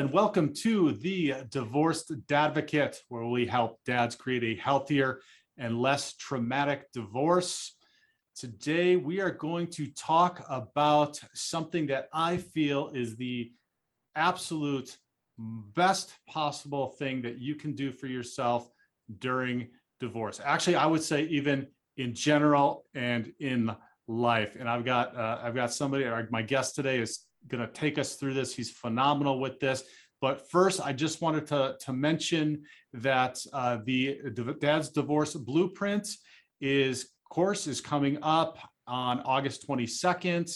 And welcome to the Divorced Dadvocate, where we help dads create a healthier and less traumatic divorce. Today, we are going to talk about something that I feel is the absolute best possible thing that you can do for yourself during divorce. Actually, I would say even in general and in life. And I've got uh, I've got somebody. My guest today is going to take us through this. He's phenomenal with this. But first, I just wanted to, to mention that uh, the Dad's Divorce Blueprint is course is coming up on August 22nd.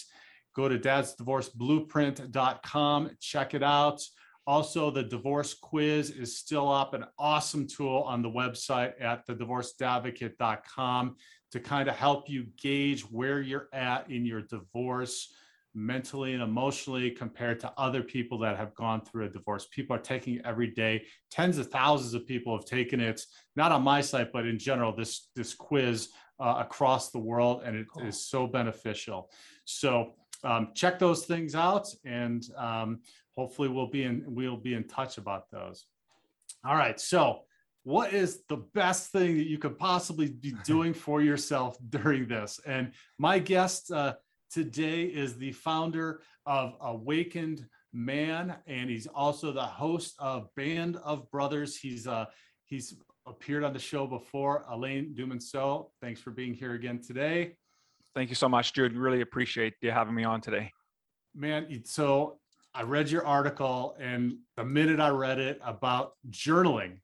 Go to dadsdivorceblueprint.com, check it out. Also, the divorce quiz is still up, an awesome tool on the website at thedivorceddadvocate.com to kind of help you gauge where you're at in your divorce mentally and emotionally compared to other people that have gone through a divorce. People are taking it every day. Tens of thousands of people have taken it, not on my site, but in general, this, this quiz uh, across the world, and it cool. is so beneficial. So um, check those things out, and um, hopefully we'll be in we'll be in touch about those. All right, so what is the best thing that you could possibly be doing for yourself during this? And my guest uh, today is the founder of Awakened Man, and he's also the host of Band of Brothers. He's uh, he's appeared on the show before. Alain Dumonceaux, thanks for being here again today. Thank you so much, Jude. Really appreciate you having me on today. Man, so I read your article, and the minute I read it about journaling,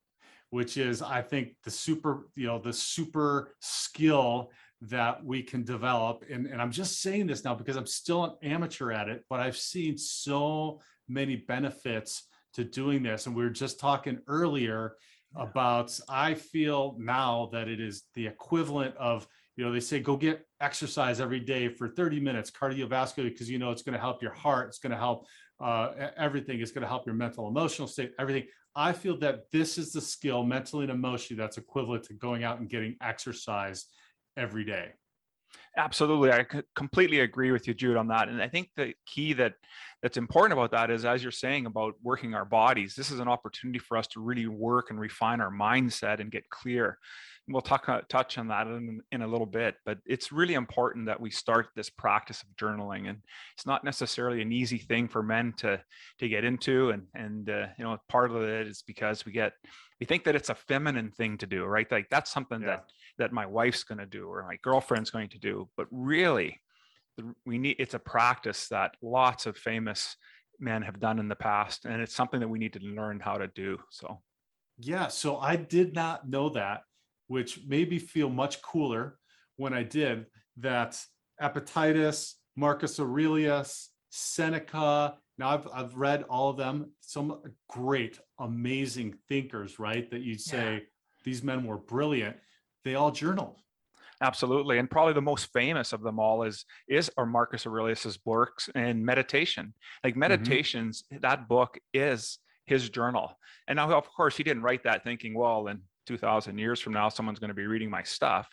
which is, I think, the super, you know, the super skill that we can develop. And, and I'm just saying this now because I'm still an amateur at it, but I've seen so many benefits to doing this. And we were just talking earlier about, I feel now that it is the equivalent of, you know, they say go get exercise every day for 30 minutes, cardiovascular, because you know it's going to help your heart, it's going to help uh, everything, it's going to help your mental, emotional state, everything. I feel that this is the skill mentally and emotionally that's equivalent to going out and getting exercise every day. Absolutely, I completely agree with you, Jude, on that. And I think the key that that's important about that is, as you're saying about working our bodies, this is an opportunity for us to really work and refine our mindset and get clear. And we'll talk uh, touch on that in, in a little bit, but it's really important that we start this practice of journaling. And it's not necessarily an easy thing for men to to get into, and and uh, you know part of it is because we get we think that it's a feminine thing to do, right? Like that's something yeah. that that my wife's going to do or my girlfriend's going to do but really we need it's a practice that lots of famous men have done in the past and it's something that we need to learn how to do so yeah so i did not know that which made me feel much cooler when i did that epictetus marcus aurelius seneca now I've, I've read all of them some great amazing thinkers right that you say yeah. these men were brilliant they all journal. Absolutely, and probably the most famous of them all is is or Marcus Aurelius's works and meditation. Like mm-hmm. meditations, mm-hmm. that book is his journal. And now, of course, he didn't write that thinking, well, in 2000 years from now, someone's going to be reading my stuff.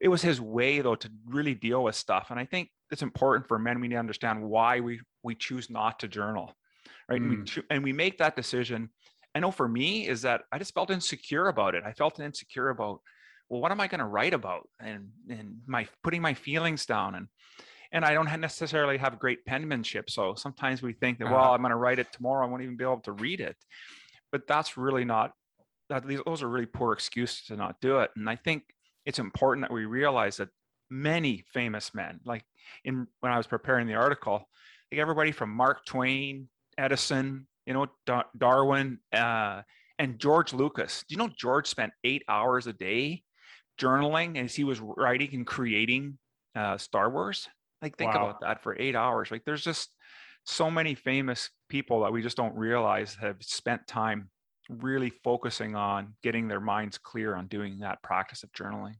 It was his way, though, to really deal with stuff. And I think it's important for men we need to understand why we we choose not to journal, right? Mm. And, we, mm. and we make that decision. I know for me is that I just felt insecure about it. I felt insecure about well what am i going to write about? And and my putting my feelings down and and i don't necessarily have great penmanship so sometimes we think that well uh-huh. i'm going to write it tomorrow i won't even be able to read it. But that's really not that those are really poor excuses to not do it. And i think it's important that we realize that many famous men like in when i was preparing the article like everybody from mark twain edison you know darwin uh, and george lucas. Do you know george spent eight hours a day journaling as he was writing and creating uh, Star Wars. Like think wow. about that for eight hours. Like there's just so many famous people that we just don't realize have spent time really focusing on getting their minds clear on doing that practice of journaling.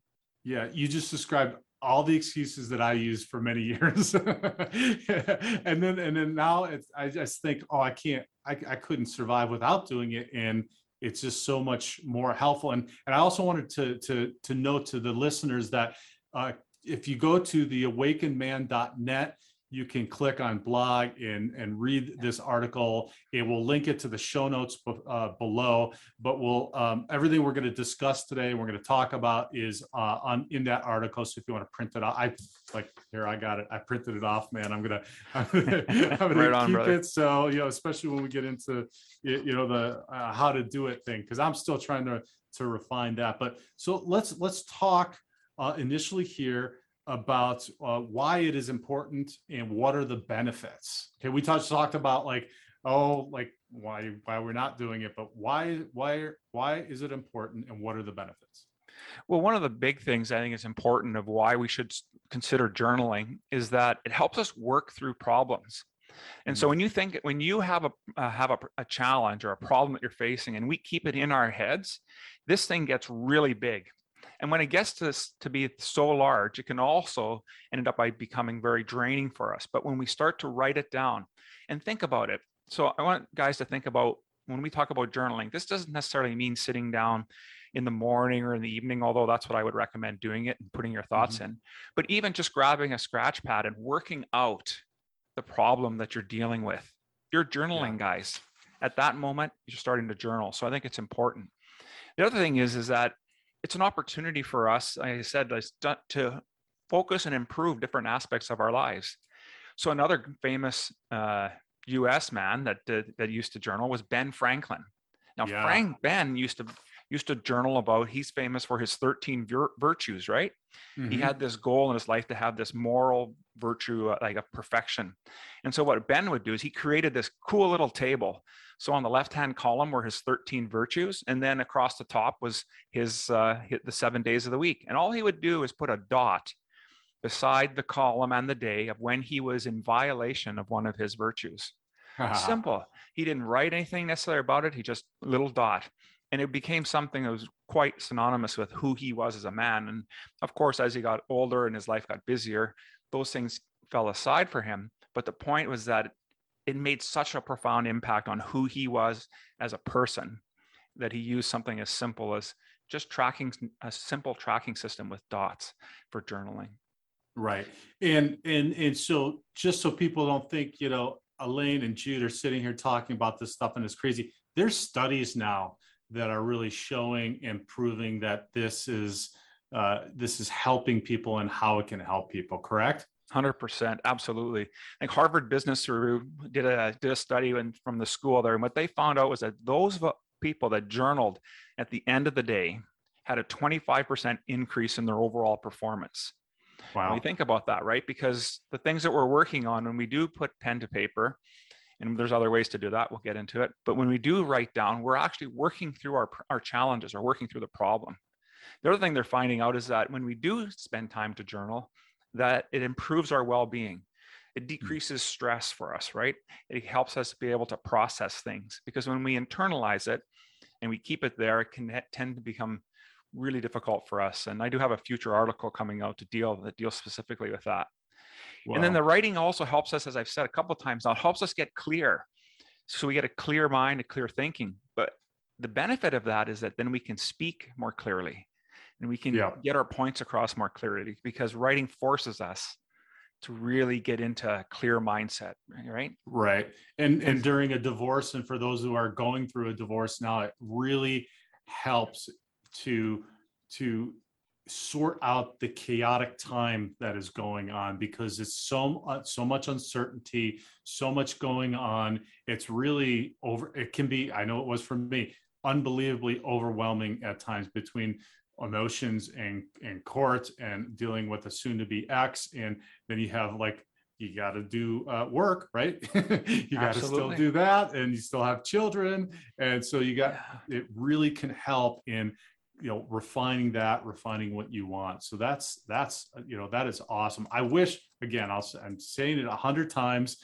Yeah, you just described all the excuses that I used for many years, and then and then now it's I just think, oh, I can't, I, I couldn't survive without doing it, and it's just so much more helpful. And, and I also wanted to, to, to note to the listeners that uh, if you go to the awakenedman.net, you can click on blog and, and read this article. It will link it to the show notes uh, below, but we'll, um, everything we're going to discuss today, we're going to talk about is uh, on in that article. So if you want to print it out, I like here, I got it. I printed it off, man. I'm going to, I'm going right keep brother. it. So, you know, especially when we get into, you know, the uh, how to do it thing, because I'm still trying to, to refine that. But so let's, let's talk uh, initially here about uh, why it is important and what are the benefits. Okay, we touched talked about like oh like why why we're not doing it, but why why why is it important and what are the benefits? Well, one of the big things I think is important of why we should consider journaling is that it helps us work through problems. And so mm-hmm. when you think when you have a uh, have a, a challenge or a problem that you're facing and we keep it in our heads, this thing gets really big and when it gets to, this, to be so large, it can also end up by becoming very draining for us. But when we start to write it down and think about it, so I want guys to think about when we talk about journaling, this doesn't necessarily mean sitting down in the morning or in the evening, although that's what I would recommend doing it and putting your thoughts mm-hmm. in. But even just grabbing a scratch pad and working out the problem that you're dealing with. You're journaling, yeah. guys. At that moment, you're starting to journal. So I think it's important. The other thing is, is that it's an opportunity for us, like I said, to focus and improve different aspects of our lives. So another famous uh, U.S. man that did, that used to journal was Ben Franklin. Now yeah. Frank Ben used to used to journal about. He's famous for his 13 vir- virtues, right? Mm-hmm. He had this goal in his life to have this moral virtue, uh, like a perfection. And so what Ben would do is he created this cool little table so on the left-hand column were his 13 virtues, and then across the top was his, uh, the seven days of the week. And all he would do is put a dot beside the column and the day of when he was in violation of one of his virtues. Simple. He didn't write anything necessarily about it. He just little dot. And it became something that was quite synonymous with who he was as a man. And of course, as he got older and his life got busier, those things fell aside for him. But the point was that it made such a profound impact on who he was as a person that he used something as simple as just tracking a simple tracking system with dots for journaling right and and and so just so people don't think you know alain and jude are sitting here talking about this stuff and it's crazy there's studies now that are really showing and proving that this is uh, this is helping people and how it can help people correct? 100% absolutely. I think harvard business review did a did a study in, from the school there and what they found out was that those people that journaled at the end of the day had a 25% increase in their overall performance. Wow you think about that right? Because the things that we're working on when we do put pen to paper and there's other ways to do that we'll get into it. But when we do write down we're actually working through our, our challenges or working through the problem. The other thing they're finding out is that when we do spend time to journal that it improves our well-being. It hmm. decreases stress for us right? It helps us be able to process things because when we internalize it and we keep it there it can tend to become really difficult for us. And i do have a future article coming out to deal that deals specifically with that wow. and then the writing also helps us as i've said a couple times now it helps us get clear. So we get a clear mind a clear thinking. But the benefit of that is that then we can speak more clearly. And we can yeah. get our points across more clearly because writing forces us to really get into a clear mindset right? Right? And and during a divorce and for those who are going through a divorce now it really helps to to sort out the chaotic time that is going on because it's so uh, so much uncertainty so much going on. It's really over it can be i know it was for me unbelievably overwhelming at times between emotions and and court and dealing with a soon to be ex. And then you have like you got to do uh, work right? You got to still do that and you still have children. And so you got yeah. it really can help in you know refining that refining what you want so that's that's you know that is awesome i wish again I'll, i'm saying it a hundred times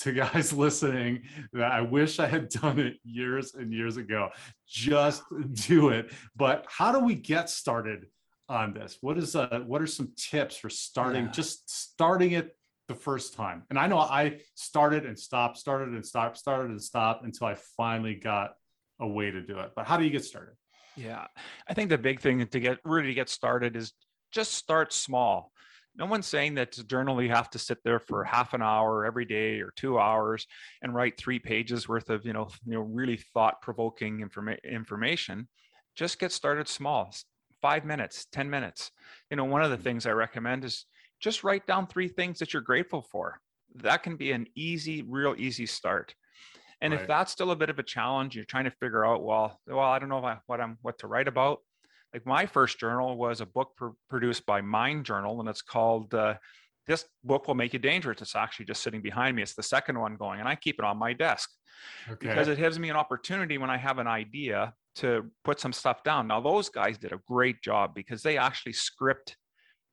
to guys listening that I wish I had done it years and years ago. Just do it. But how do we get started on this? What is uh what are some tips for starting yeah. just starting it the first time? And I know I started and stopped, started and stopped, started and stopped until I finally got a way to do it. But how do you get started? Yeah. I think the big thing to get really to get started is just start small. No one's saying that to journal you have to sit there for half an hour every day or two hours and write three pages worth of you know you know really thought provoking informa- information. Just get started small five minutes ten minutes. You know one of the mm-hmm. things i recommend is just write down three things that you're grateful for. That can be an easy real easy start and Right. if that's still a bit of a challenge you're trying to figure out well well i don't know I- what i'm what to write about like my first journal was a book pr- produced by mind journal and it's called uh, this book will make you dangerous it's actually just sitting behind me it's the second one going and i keep it on my desk because it gives me an opportunity when I have an idea to put some stuff down. Now, those guys did a great job because they actually script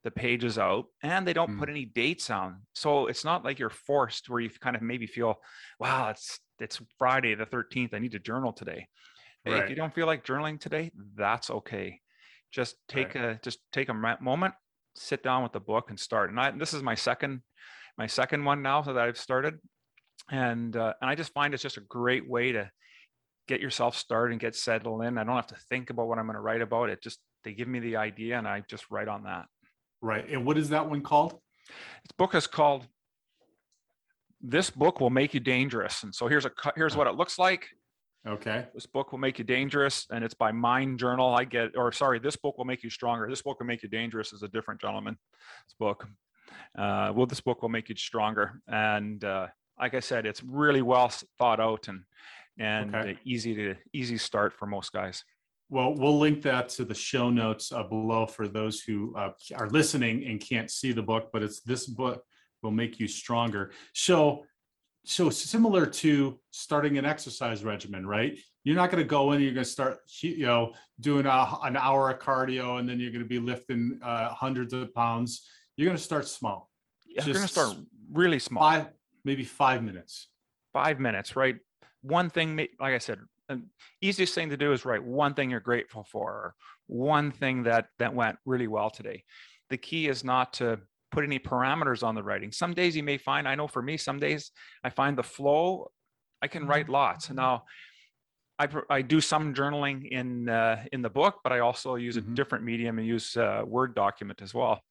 the pages out and they don't put any dates on. So it's not like you're forced where you kind of maybe feel, wow, it's it's Friday the 13th. I need to journal today. Hey, If you don't feel like journaling today, that's okay. Just take a just take a moment, sit down with the book and start. And I, this is my second my second one now that I've started and uh, and I just find it's just a great way to get yourself started and get settled in. I don't have to think about what I'm going to write about. It just they give me the idea and I just write on that. Right. And what is that one called? This book is called "This Book Will Make You Dangerous," and so here's a here's what it looks like. Okay. This book will make you dangerous, and it's by Mind Journal. I get, or sorry, this book will make you stronger. This book will make you dangerous is a different gentleman. This book, uh, well, this book will make you stronger, and uh, like I said, it's really well thought out and and Okay. uh, easy to easy start for most guys. Well, we'll link that to the show notes uh, below for those who uh, are listening and can't see the book, but it's this book will make you stronger. So, so similar to starting an exercise regimen, right? You're not going to go in, you're going to start, you know, doing a, an hour of cardio, and then you're going to be lifting uh, hundreds of pounds. You're going to start small, You're going to start really small. five, maybe five minutes. five minutes, right? One thing, like I said, easiest thing to do is write one thing you're grateful for, or one thing that that went really well today. The key is not to put any parameters on the writing. Some days you may find, I know for me, some days I find the flow, I can write lots. Now, I, I do some journaling in uh, in the book, but I also use a Mhm. different medium and use uh, Word document as well.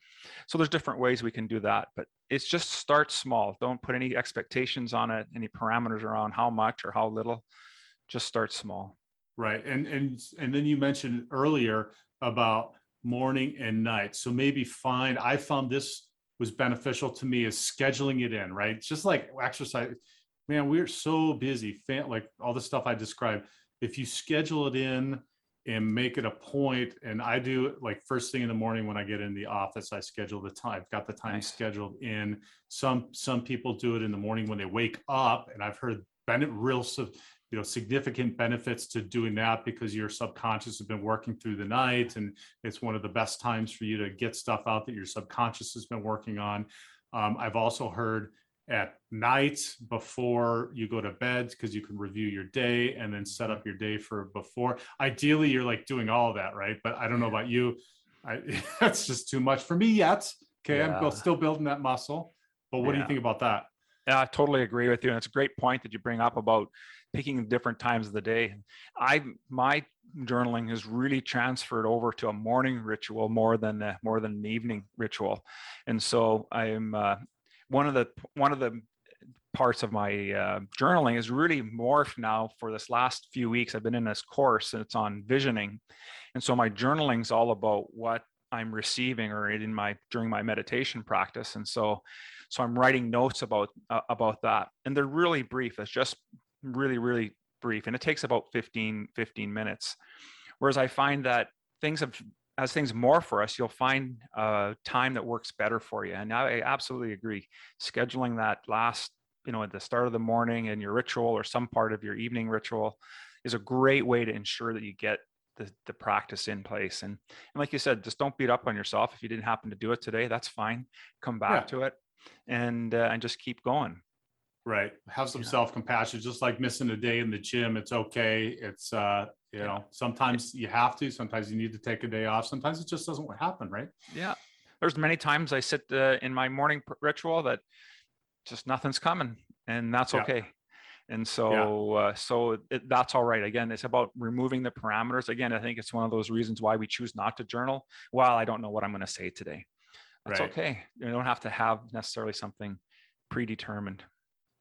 So there's different ways we can do that, but it's just start small. Don't put any expectations on it, any parameters around how much or how little. Just start small. Right. And and and then you mentioned earlier about morning and night. So maybe find I found this was beneficial to me is scheduling it in, right? Just like exercise. Man, we're so busy, fan, like all the stuff I described. If you schedule it in and make it a point, and I do it like first thing in the morning when I get in the office, I schedule the time. I've got the time Nice. scheduled in. Some some people do it in the morning when they wake up, and I've heard Bennett real you know significant benefits to doing that because your subconscious has been working through the night and it's one of the best times for you to get stuff out that your subconscious has been working on. Um, i've also heard at night before you go to bed because you can review your day and then set up your day for before. Ideally you're like doing all of that right? But i don't know about you. I, that's just too much for me yet okay? I'm Yeah. still building that muscle. But what do you think about that? Yeah, I totally agree with you. And it's a great point that you bring up about picking different times of the day. I my journaling has really transferred over to a morning ritual more than a, more than an evening ritual, and so I'm uh, one of the one of the parts of my uh, journaling is really morphed now for this last few weeks. I've been in this course and it's on visioning, and so my journaling is all about what I'm receiving or in my during my meditation practice, and so so i'm writing notes about uh, about that. And they're really brief. It's just really really brief and it takes about 15 15 minutes. Whereas i find that things have as things more for us you'll find uh, time that works better for you. And i absolutely agree. Scheduling that last you know at the start of the morning in your ritual or some part of your evening ritual is a great way to ensure that you get the, the practice in place. And, and like you said just don't beat up on yourself. If you didn't happen to do it today that's fine. Come back Yeah. to it and uh, and just keep going. Right. Have some Yeah. self compassion, just like missing a day in the gym. It's okay. It's, uh, you Yeah. know, sometimes you have to, sometimes you need to take a day off. Sometimes it just doesn't happen. Right. Yeah, there's many times I sit uh, in my morning ritual that just nothing's coming, and that's Yeah. okay. And so uh, so it, that's all right. Again, it's about removing the parameters. Again, I think it's one of those reasons why we choose not to journal. Well, I don't know what I'm going to say today. That's Right. okay. You don't have to have necessarily something predetermined.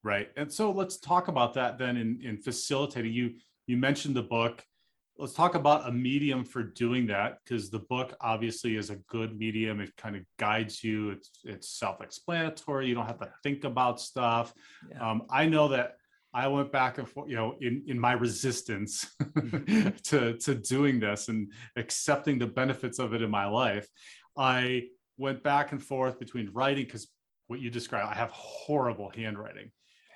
Right. And so let's talk about that then in, in facilitating. You you mentioned the book. Let's talk about a medium for doing that because the book obviously is a good medium. It kind of guides you. It's it's self-explanatory. You don't have to think about stuff. Yeah. Um, I know that I went back and forth, you know, in in my resistance to to doing this and accepting the benefits of it in my life. I went back and forth between writing because what you described, I have horrible handwriting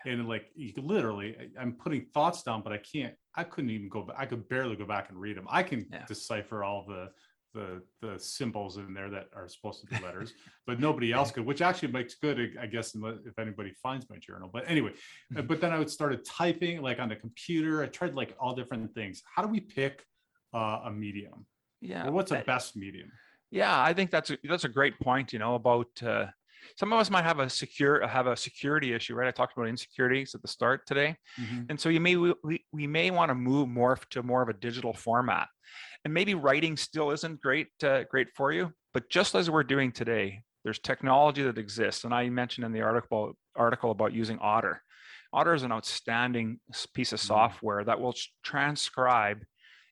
and like you could literally i'm putting thoughts down but i can't i couldn't even go back i could barely go back and read them i can Yeah. decipher all the the the symbols in there that are supposed to be letters but nobody else could which actually makes good i guess if anybody finds my journal but anyway uh, but then i would started typing like on the computer i tried like all different things how do we pick uh, a medium Yeah. or what's a best medium Yeah, I think that's a, that's a great point. You know about uh, some of us might have a secure have a security issue, right? I talked about insecurities at the start today, and so you may we, we, may want to move more to more of a digital format, and maybe writing still isn't great uh, great for you. But just as we're doing today, there's technology that exists, and I mentioned in the article article about using Otter. Otter is an outstanding piece of Mhm. software that will transcribe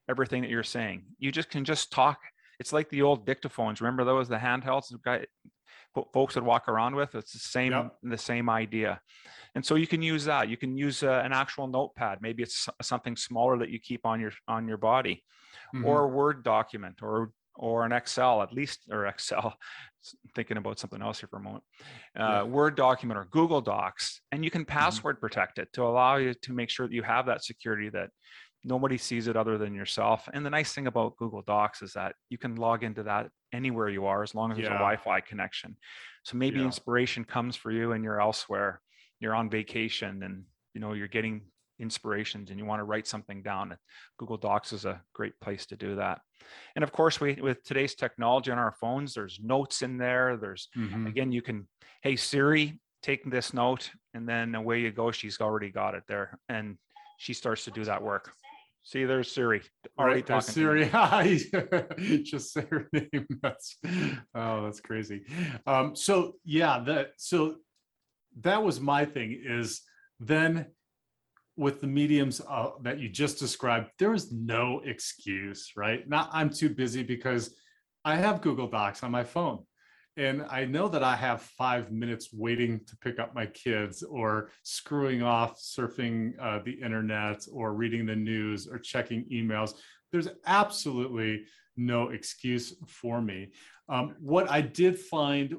everything that you're saying. You just can just talk it's like the old dictaphones. Remember those, the handhelds the guy, fo- folks would walk around with? It's the same, Yep. the same idea. And so you can use that. You can use uh, an actual notepad. Maybe it's something smaller that you keep on your on your body, Mhm. or a Word document, or or an Excel at least, or Excel. Thinking about something else here for a moment. Uh, Yeah. Word document or Google Docs, and you can Mm-hmm. password protect it to allow you to make sure that you have that security that nobody sees it other than yourself. And the nice thing about Google Docs is that you can log into that anywhere you are as long as there's a Wi-Fi connection. So maybe Yeah. inspiration comes for you and you're elsewhere, you're on vacation and you know you're getting inspirations and you want to write something down. Google Docs is a great place to do that. And of course, we with today's technology on our phones, there's notes in there. There's Mhm. again, you can, hey Siri, take this note, and then away you go. She's already got it there, and she starts to do that work. See, there's Siri already Right, there's talking. to me. Siri. Just say her name. That's oh, that's crazy. Um, so yeah, that so that was my thing. Is then with the mediums uh, that you just described, there is no excuse, right? Not I'm too busy because I have Google Docs on my phone. And I know that I have five minutes waiting to pick up my kids or screwing off surfing uh, the internet or reading the news or checking emails. There's absolutely no excuse for me. Um, what I did find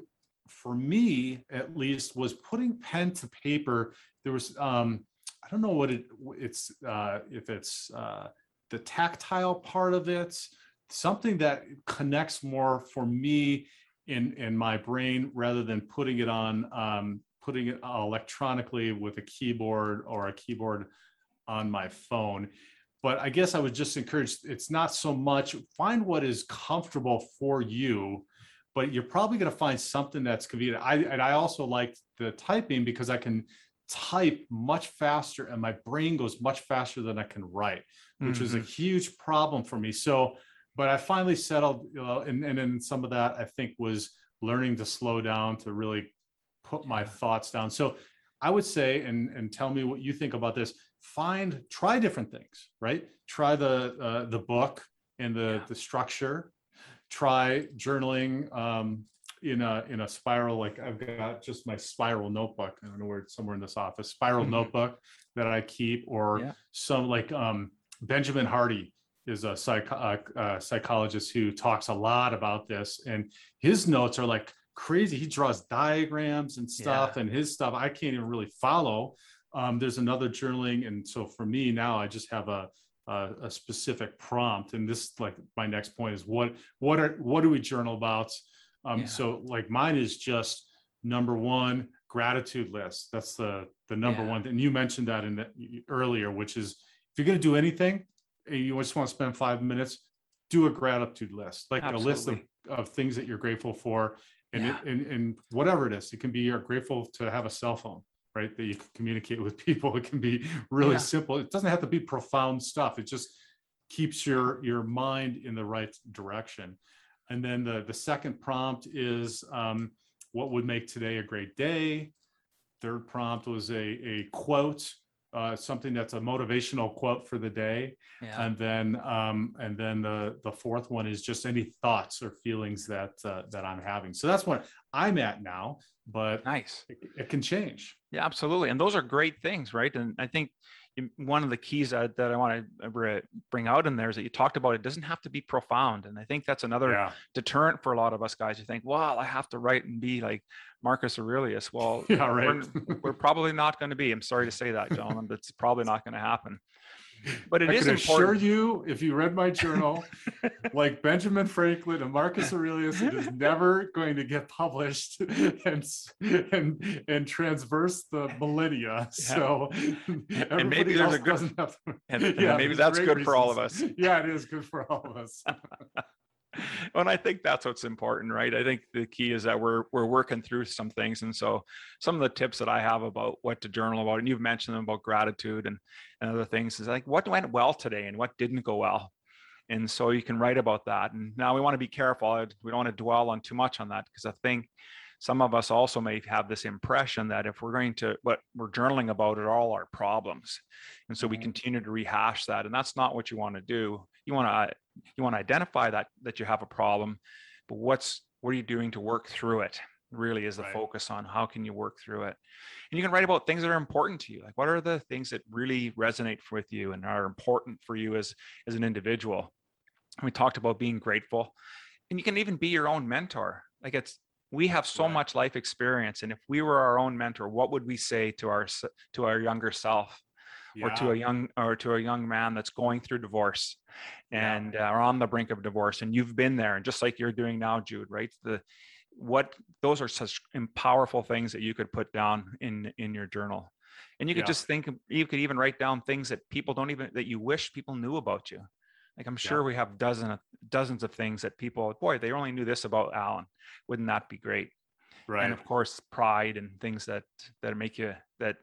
for me, at least, was putting pen to paper. There was, um, I don't know what it, it's, uh, if it's uh, the tactile part of it, something that connects more for me in in my brain rather than putting it on um, putting it electronically with a keyboard or a keyboard on my phone. But i guess i would just encourage it's not so much find what is comfortable for you but you're probably going to find something that's convenient. I and i also like the typing because i can type much faster and my brain goes much faster than i can write which is a Mhm. huge problem for me. So but I finally settled, you know, and, and then some of that I think was learning to slow down to really put my thoughts down. So I would say, and and tell me what you think about this. Find, try different things, right? Try the uh, the book and the Yeah. the structure. Try journaling um, in a in a spiral. Like I've got just my spiral notebook. I don't know where it's somewhere in this office. Spiral Mhm. notebook that I keep, or Yeah. some like um, Benjamin Hardy is a psych, uh, uh, psychologist who talks a lot about this, and his notes are like crazy. He draws diagrams and stuff, Yeah. and his stuff I can't even really follow. Um, there's another journaling, and so for me now, I just have a a, a specific prompt, and this like my next point is what what are what do we journal about? Um, Yeah. So like mine is just number one gratitude list. That's the the number Yeah. one, and you mentioned that in the earlier, which is if you're going to do anything you just want to spend five minutes, do a gratitude list, like a list of, of things that you're grateful for. And, Yeah. it, and, and whatever it is, it can be you're grateful to have a cell phone, right? That you can communicate with people. It can be really Yeah. simple. It doesn't have to be profound stuff. It just keeps your, your mind in the right direction. And then the, the second prompt is um, what would make today a great day. Third prompt was a, a quote, uh, something that's a motivational quote for the day. Yeah. And then, um, and then the, the fourth one is just any thoughts or feelings that, uh, that I'm having. So that's what I'm at now, but Nice. it, it can change. Yeah, absolutely. And those are great things, right? And I think one of the keys that, that I want to uh, bring out in there is that you talked about it doesn't have to be profound. And I think that's another Yeah. deterrent for a lot of us guys. You think, well, I have to write and be like Marcus Aurelius. Well, Yeah, we're, we're probably not going to be. I'm sorry to say that, gentlemen, but it's probably not going to happen. But it I is can assure you, if you read my journal, like Benjamin Franklin and Marcus Aurelius, it is never going to get published and and and transverse the millennia. So And maybe there's a good- and- Yeah, maybe that's good for all of us. Yeah, it is good for all of us. and I think that's what's important, right? I think the key is that we're we're working through some things, and so some of the tips that I have about what to journal about, and you've mentioned them about gratitude and, and other things, is like what went well today and what didn't go well, and so you can write about that. And now we want to be careful; we don't want to dwell on too much on that because I think some of us also may have this impression that if we're going to what we're journaling about are all our problems, and so we continue to rehash that, and that's not what you want to do. You want to uh, you want to identify that that you have a problem but what's what are you doing to work through it? Really is the Right. focus on how can you work through it? And you can write about things that are important to you like what are the things that really resonate with you and are important for you as as an individual? We talked about being grateful and you can even be your own mentor. Like it's we have so Right. much life experience and if we were our own mentor what would we say to our to our younger self or to a young or to a young man that's going through divorce Yeah. and uh, are on the brink of divorce and you've been there and just like you're doing now jude right? The what those are such powerful things that you could put down in in your journal. And you could Yeah. just think you could even write down things that people don't even that you wish people knew about you. Like i'm sure we have dozen of, dozens of things that people boy they only knew this about alain. Wouldn't that be great? Right. and of course pride and things that that make you that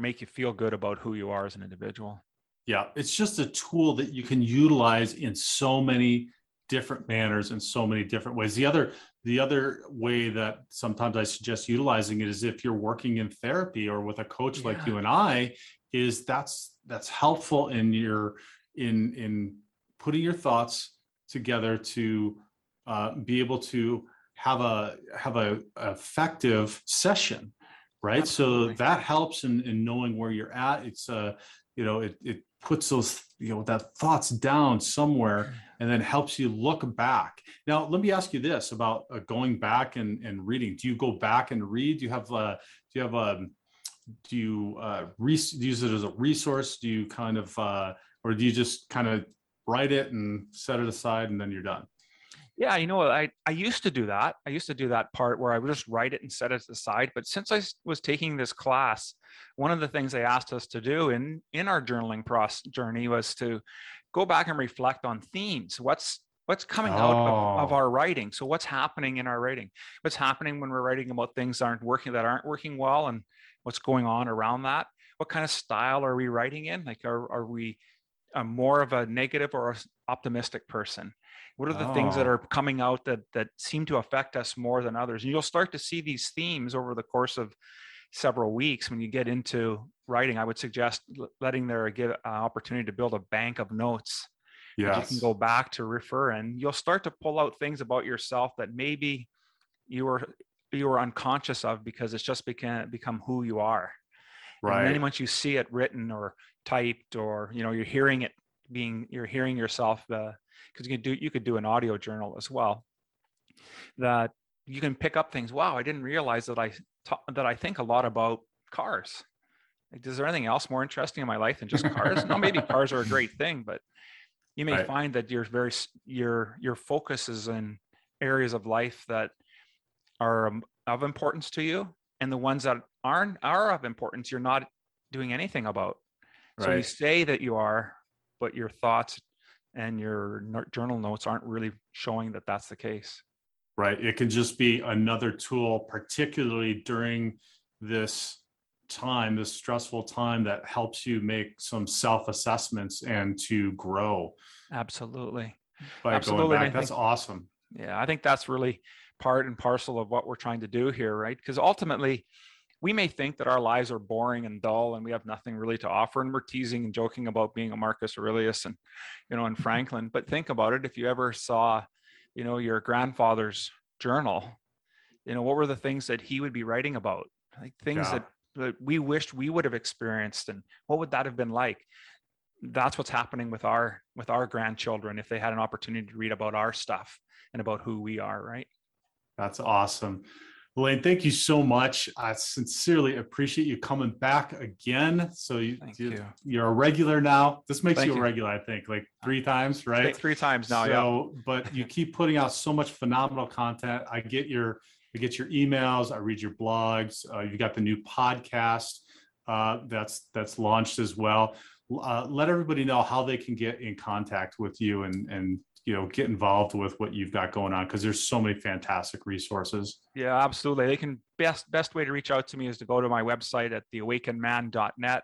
make you feel good about who you are as an individual? Yeah, it's just a tool that you can utilize in so many different manners and so many different ways. The other the other way that sometimes I suggest utilizing it is if you're working in therapy or with a coach like you and I, is that's that's helpful in your in in putting your thoughts together to uh, be able to have a have a effective session right? Absolutely. so that helps in, in knowing where you're at. It's uh you know it, it puts those you know that thoughts down somewhere and then helps you look back. Now let me ask you this about uh, going back and, and reading. Do you go back and read? Do you have uh do you have um do you uh res- use it as a resource? Do you kind of uh or do you just kind of write it and set it aside and then you're done Yeah, you know, what, I I used to do that. I used to do that part where I would just write it and set it aside. But since I was taking this class, one of the things they asked us to do in in our journaling process journey was to go back and reflect on themes. What's what's coming out of, of Oh. our writing? So what's happening in our writing? What's happening when we're writing about things that aren't working that aren't working well, and what's going on around that? What kind of style are we writing in? Like, are are we uh, more of a negative or optimistic person? What are the things that Oh. are coming out that that seem to affect us more than others? And you'll start to see these themes over the course of several weeks when you get into writing. I would suggest letting there give an opportunity to build a bank of notes that you can go back to refer, and you'll start to pull out things about yourself that maybe you were you were unconscious of because it's just become become who you are. Right. And then once you see it written or typed, or you know, you're hearing it being, you're hearing yourself, the because you could do, you could do an audio journal as well. That you can pick up things. Wow, I didn't realize that I ta- that I think a lot about cars. Like, is there anything else more interesting in my life than just cars? no, maybe cars are a great thing, but you may Right. find that your very your your focus is in areas of life that are um, of importance to you and the ones that aren't are of importance you're not doing anything about so you say that you are but your thoughts and your journal notes aren't really showing that that's the case. Right it can just be another tool particularly during this time this stressful time that helps you make some self-assessments and to grow. Absolutely. By Absolutely, going back that's awesome. Yeah i think that's really part and parcel of what we're trying to do here, right? Because ultimately, we may think that our lives are boring and dull and we have nothing really to offer and we're teasing and joking about being a marcus aurelius and you know and mm-hmm. franklin but think about it. If you ever saw you know your grandfather's journal you know what were the things that he would be writing about? Like things Yeah. that, that we wished we would have experienced and what would that have been like? That's what's happening with our with our grandchildren if they had an opportunity to read about our stuff and about who we are right? That's awesome. Alain, thank you so much. I sincerely appreciate you coming back again. So you, you- you're a regular now. This makes Thank you a regular, I think, like three times, right? three times now yeah but you keep putting out so much phenomenal content. I get your, I get your emails, I read your blogs. Uh, you got the new podcast uh, that's that's launched as well. Uh, let everybody know how they can get in contact with you and and you know get involved with what you've got going on because there's so many fantastic resources. Yeah, absolutely. They can best best way to reach out to me is to go to my website at theawakenedman.net.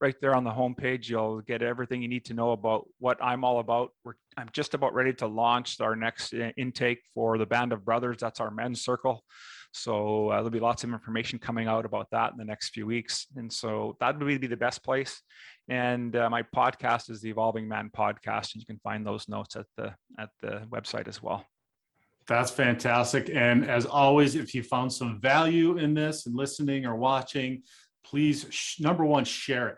Right there on the homepage, you'll get everything you need to know about what I'm all about. We're I'm just about ready to launch our next uh, intake for the Band of Brothers. That's our men's circle. So uh, there'll be lots of information coming out about that in the next few weeks. And so that would be the best place. And uh, my podcast is the Evolving Man podcast, and you can find those notes at the at the website as well. That's fantastic. And as always, if you found some value in this and listening or watching, please, sh- number one, share it.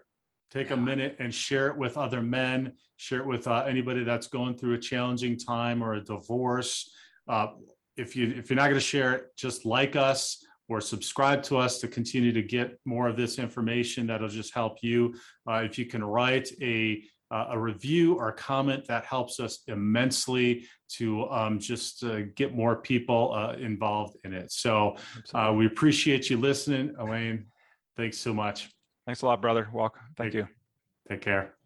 Take a minute and share it with other men, share it with uh, anybody that's going through a challenging time or a divorce. Uh, if you if you're not going to share it, just like us or subscribe to us to continue to get more of this information. That'll just help you. Uh, if you can write a uh, a review or comment, that helps us immensely to um, just uh, get more people uh, involved in it. So uh, we appreciate you listening, Alain. Thanks so much. Thanks a lot, brother. Welcome. Thank Hey. you. Take care.